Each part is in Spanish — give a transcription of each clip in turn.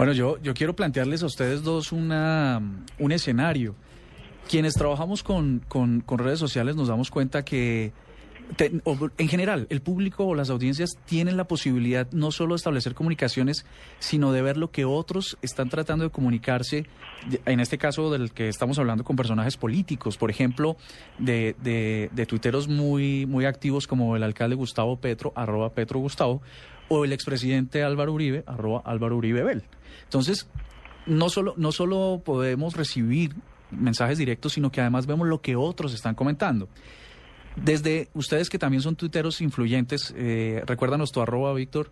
Bueno, yo, yo quiero plantearles a ustedes dos una, un escenario. Quienes trabajamos con, con, redes sociales nos damos cuenta que en general, el público o las audiencias tienen la posibilidad no solo de establecer comunicaciones, sino de ver lo que otros están tratando de comunicarse, en este caso del que estamos hablando con personajes políticos, por ejemplo, de, de, tuiteros muy, muy activos como el alcalde Gustavo Petro, arroba Petro Gustavo, o el expresidente Álvaro Uribe, arroba Álvaro Uribe Bel. Entonces, no solo, no solo podemos recibir mensajes directos, sino que además vemos lo que otros están comentando. Desde ustedes que también son tuiteros influyentes, eh, recuérdanos tu arroba, Víctor.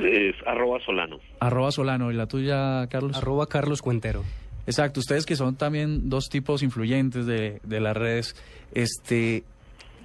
Es arroba Solano. Arroba Solano. ¿Y la tuya, Carlos? Arroba Carlos Cuentero. Exacto. Ustedes que son también dos tipos influyentes de, de las redes, este,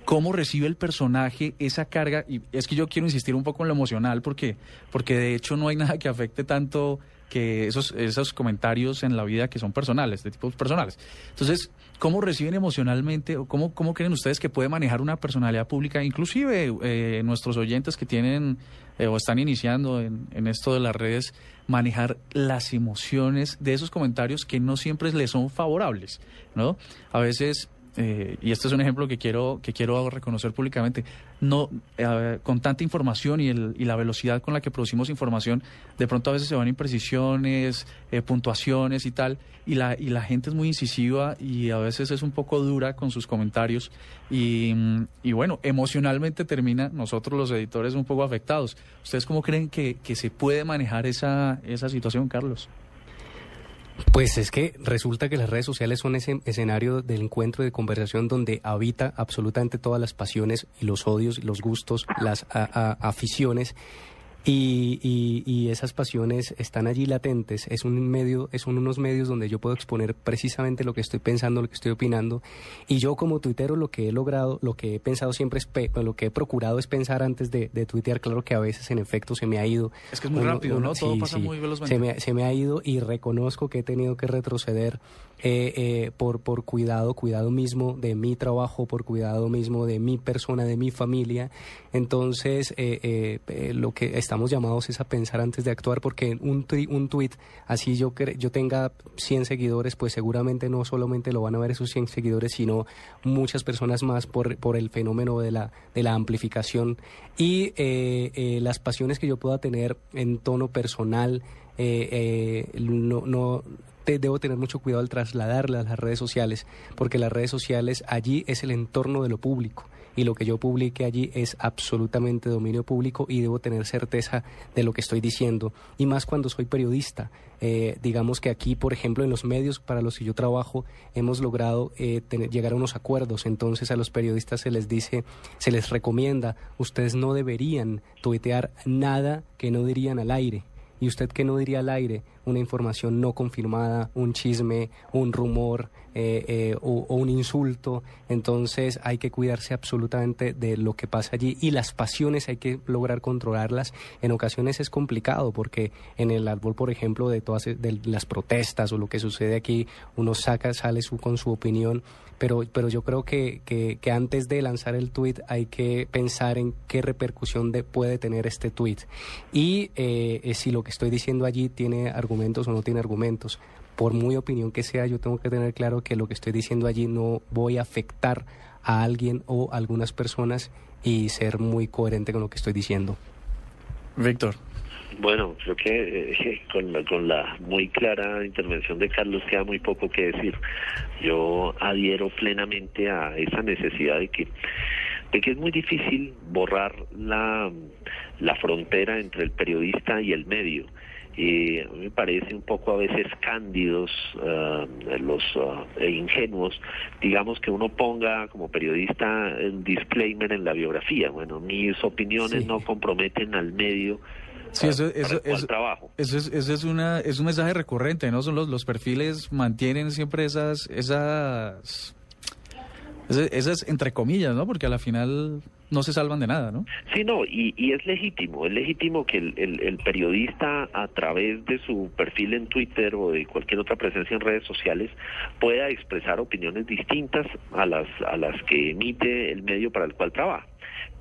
¿cómo recibe el personaje esa carga? Y es que yo quiero insistir un poco en lo emocional porque, porque de hecho no hay nada que afecte tanto que esos, esos comentarios en la vida que son personales, de tipos personales. Entonces, ¿cómo reciben emocionalmente o cómo, cómo creen ustedes que puede manejar una personalidad pública, inclusive eh, nuestros oyentes que tienen eh, o están iniciando en, en esto de las redes, manejar las emociones de esos comentarios que no siempre les son favorables, ¿no? A veces eh, y este es un ejemplo que quiero, que quiero reconocer públicamente, no, eh, con tanta información y, la velocidad con la que producimos información, de pronto a veces se van imprecisiones, eh, puntuaciones y tal, y la, y la gente es muy incisiva y a veces es un poco dura con sus comentarios y, y bueno, emocionalmente termina nosotros los editores un poco afectados. ¿Ustedes cómo creen que, que se puede manejar esa, esa situación, Carlos? Pues es que resulta que las redes sociales son ese escenario del encuentro de conversación donde habita absolutamente todas las pasiones y los odios, los gustos, las aficiones y, y, esas pasiones están allí latentes. Es un medio, son unos medios donde yo puedo exponer precisamente lo que estoy pensando, lo que estoy opinando. Y yo como tuitero lo que he logrado, lo que he pensado siempre es, lo que he procurado es pensar antes de, de, tuitear. Claro que a veces en efecto se me ha ido. Es que es muy rápido, ¿no? Todo pasa muy velozmente. Se me, se me ha ido y reconozco que he tenido que retroceder eh, eh, por, por cuidado, cuidado mismo de mi trabajo, por cuidado mismo de mi persona, de mi familia. Entonces, eh, lo que estamos llamados es a pensar antes de actuar, porque un, un tweet, así yo, yo tenga 100 seguidores, pues seguramente no solamente lo van a ver esos 100 seguidores, sino muchas personas más por, por el fenómeno de la, de la amplificación y las pasiones que yo pueda tener en tono personal. No, no, debo tener mucho cuidado al trasladarla a las redes sociales, porque las redes sociales allí es el entorno de lo público y lo que yo publique allí es absolutamente dominio público y debo tener certeza de lo que estoy diciendo. Y más cuando soy periodista. Eh, digamos que aquí, por ejemplo, en los medios para los que yo trabajo, hemos logrado eh, llegar a unos acuerdos. Entonces a los periodistas se les dice, se les recomienda, ustedes no deberían tuitear nada que no dirían al aire. ¿Y usted qué no diría al aire? Una información no confirmada, un chisme, un rumor eh, eh, o, un insulto. Entonces hay que cuidarse absolutamente de lo que pasa allí y las pasiones hay que lograr controlarlas. En ocasiones es complicado porque en el árbol, por ejemplo, de todas de las protestas o lo que sucede aquí, uno saca, sale su, con su opinión pero, pero yo creo que, que, antes de lanzar el tweet hay que pensar en qué repercusión de, puede tener este tweet y eh, si lo que estoy diciendo allí tiene argumentos o no tiene argumentos. Por muy opinión que sea, yo tengo que tener claro que lo que estoy diciendo allí no voy a afectar a alguien o a algunas personas y ser muy coherente con lo que estoy diciendo. Víctor. Bueno, creo que eh, con, la, con la muy clara intervención de Carlos queda muy poco que decir. Yo adhiero plenamente a esa necesidad de que de que es muy difícil borrar la, la frontera entre el periodista y el medio. Y a mí me parece un poco a veces cándidos uh, los uh, e ingenuos, digamos que uno ponga como periodista un disclaimer en la biografía. Bueno, mis opiniones no comprometen al medio Sí, eso, eso, eso, trabajo. Eso es, eso es, una, es un mensaje recurrente, ¿no? Son los, los perfiles mantienen siempre esas, esas, esas, entre comillas, ¿no? Porque a la final no se salvan de nada, ¿no? Sí, no, y, y es legítimo, es legítimo que el, el, el, periodista a través de su perfil en Twitter o de cualquier otra presencia en redes sociales pueda expresar opiniones distintas a las, a las que emite el medio para el cual trabaja.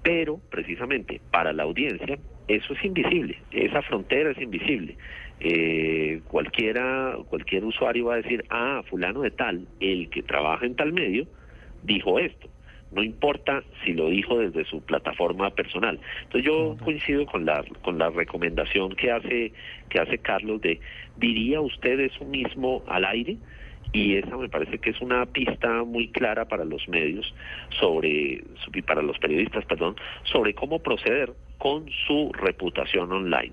Pero, precisamente, para la audiencia, eso es invisible, esa frontera es invisible. Eh, cualquiera, cualquier usuario va a decir, ah, fulano de tal, el que trabaja en tal medio, dijo esto. No importa si lo dijo desde su plataforma personal. Entonces yo coincido con la con la recomendación que hace que hace Carlos de diría usted eso mismo al aire y esa me parece que es una pista muy clara para los medios sobre para los periodistas, perdón, sobre cómo proceder con su reputación online.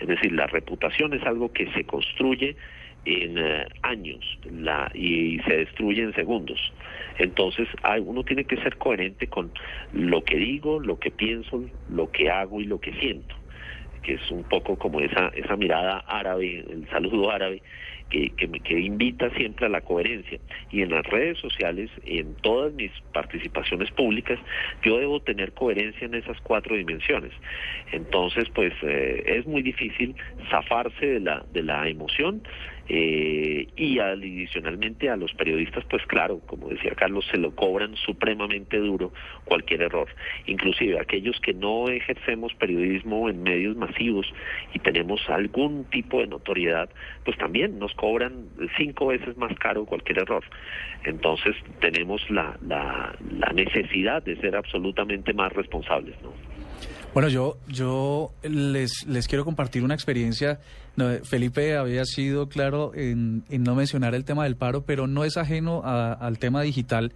Es decir, la reputación es algo que se construye en eh, años la, y se destruye en segundos. Entonces, hay, uno tiene que ser coherente con lo que digo, lo que pienso, lo que hago y lo que siento, que es un poco como esa, esa mirada árabe, el saludo árabe, que, que, invita siempre a la coherencia. Y en las redes sociales, en todas mis participaciones públicas, yo debo tener coherencia en esas cuatro dimensiones. Entonces, pues eh, es muy difícil zafarse de la, de la emoción eh, y adicionalmente a los periodistas, pues claro, como decía Carlos, se lo cobran supremamente duro cualquier error. Inclusive aquellos que no ejercemos periodismo en medios masivos y tenemos algún tipo de notoriedad, pues también nos cobran cinco veces más caro cualquier error. Entonces tenemos la, la, la necesidad de ser absolutamente más responsables, ¿no? Bueno, yo, yo les, les quiero compartir una experiencia. Felipe había sido claro en, no mencionar el tema del paro, pero no es ajeno al tema digital.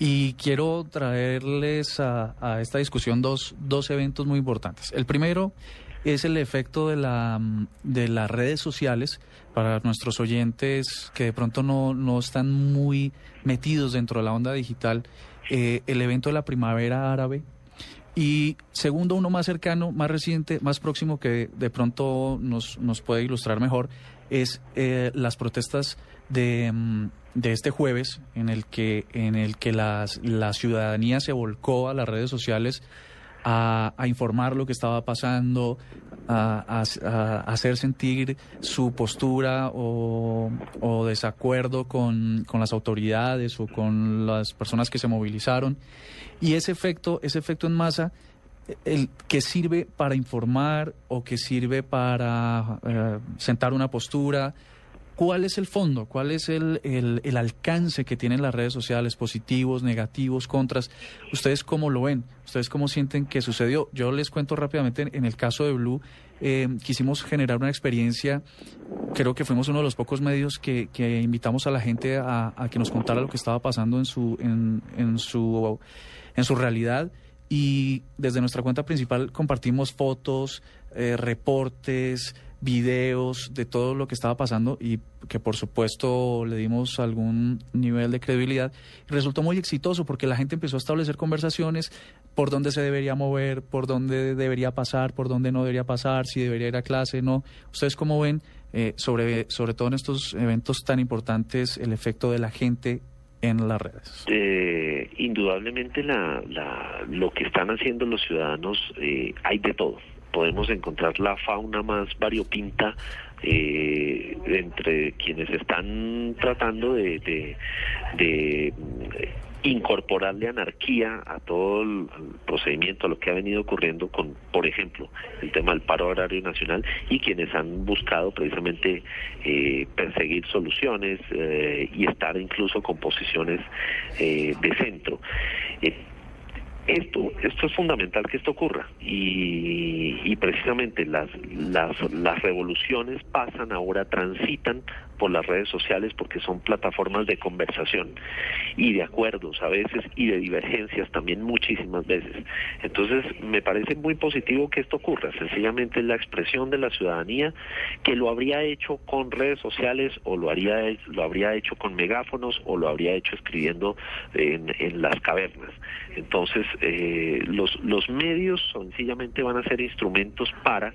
Y quiero traerles a, a esta discusión dos, dos eventos muy importantes. El primero es el efecto de, la, de las redes sociales para nuestros oyentes que de pronto no, no están muy metidos dentro de la onda digital. Eh, el evento de la primavera árabe y segundo, uno más cercano, más reciente, más próximo que de pronto nos, nos puede ilustrar mejor, es eh, las protestas de, mm, de, este jueves en el que, en el que las, la ciudadanía se volcó a las redes sociales a, informar lo que estaba pasando, a, hacer sentir su postura o, o desacuerdo con, con, las autoridades o con las personas que se movilizaron. Y ese efecto, ese efecto en masa, el que sirve para informar o que sirve para eh, sentar una postura, ¿cuál es el fondo? ¿Cuál es el, el, alcance que tienen las redes sociales, positivos, negativos, contras? ¿Ustedes cómo lo ven? ¿Ustedes cómo sienten que sucedió? Yo les cuento rápidamente, en el caso de Blue, eh, quisimos generar una experiencia, creo que fuimos uno de los pocos medios que, que invitamos a la gente a, a, que nos contara lo que estaba pasando en su, en, su en su realidad y desde nuestra cuenta principal compartimos fotos, eh, reportes, videos de todo lo que estaba pasando y que por supuesto le dimos algún nivel de credibilidad. Resultó muy exitoso porque la gente empezó a establecer conversaciones por dónde se debería mover, por dónde debería pasar, por dónde no debería pasar, si debería ir a clase, no. ¿Ustedes cómo ven eh, sobre, sobre todo en estos eventos tan importantes el efecto de la gente en las redes? Eh, indudablemente la, la, lo que están haciendo los ciudadanos eh, hay de todo. Podemos encontrar la fauna más variopinta eh, entre quienes están tratando de, de incorporarle anarquía a todo el, procedimiento, a lo que ha venido ocurriendo con, por ejemplo, el tema del paro horario nacional y quienes han buscado precisamente eh, perseguir soluciones eh, y estar incluso con posiciones eh, de centro. Esto, esto es fundamental que esto ocurra y, y precisamente las, las, las revoluciones pasan ahora, transitan por las redes sociales porque son plataformas de conversación y de acuerdos a veces y de divergencias también muchísimas veces. Entonces me parece muy positivo que esto ocurra, sencillamente la expresión de la ciudadanía que lo habría hecho con redes sociales o lo, haría, lo habría hecho con megáfonos o lo habría hecho escribiendo en, en las cavernas. Entonces eh, los, los medios sencillamente van a ser instrumentos para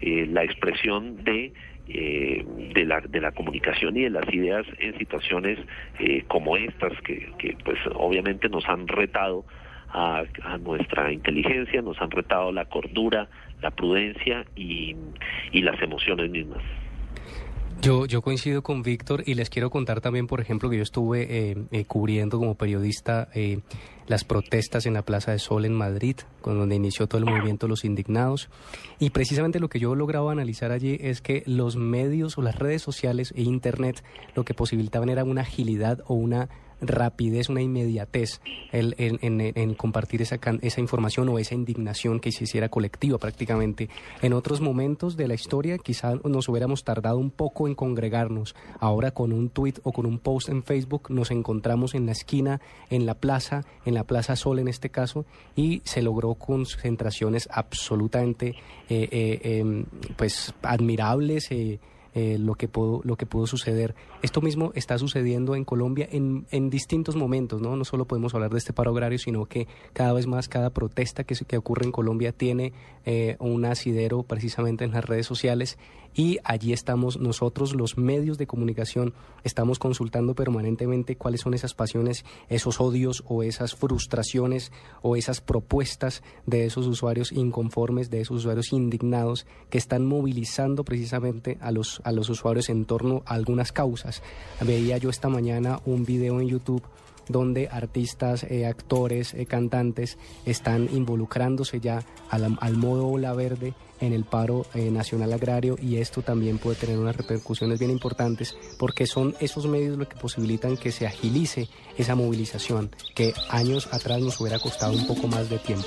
eh, la expresión de eh, de, la, de la comunicación y de las ideas en situaciones eh, como estas que, que pues obviamente nos han retado a, a, nuestra inteligencia, nos han retado la cordura, la prudencia y, y las emociones mismas. Yo, yo coincido con Víctor y les quiero contar también, por ejemplo, que yo estuve eh, eh, cubriendo como periodista eh, las protestas en la Plaza de Sol en Madrid, con donde inició todo el movimiento los indignados. Y precisamente lo que yo lograba analizar allí es que los medios o las redes sociales e Internet lo que posibilitaban era una agilidad o una rapidez, una inmediatez en, compartir esa, esa información o esa indignación que se hiciera colectiva prácticamente. En otros momentos de la historia quizá nos hubiéramos tardado un poco en congregarnos. Ahora con un tweet o con un post en Facebook nos encontramos en la esquina, en la plaza, en la Plaza Sol en este caso, y se logró concentraciones absolutamente eh, eh, em, pues admirables. Eh, lo, que pudo, lo que pudo suceder. Esto mismo está sucediendo en Colombia en, en distintos momentos, ¿no? No solo podemos hablar de este paro agrario, sino que cada vez más cada protesta que, que ocurre en Colombia tiene eh, un asidero precisamente en las redes sociales y allí estamos nosotros, los medios de comunicación, estamos consultando permanentemente cuáles son esas pasiones, esos odios o esas frustraciones o esas propuestas de esos usuarios inconformes, de esos usuarios indignados que están movilizando precisamente a los, a los usuarios en torno a algunas causas. Veía yo esta mañana un video en YouTube donde artistas, eh, actores, eh, cantantes están involucrándose ya al, modo ola verde en el paro eh, nacional agrario y esto también puede tener unas repercusiones bien importantes porque son esos medios los que posibilitan que se agilice esa movilización que años atrás nos hubiera costado un poco más de tiempo.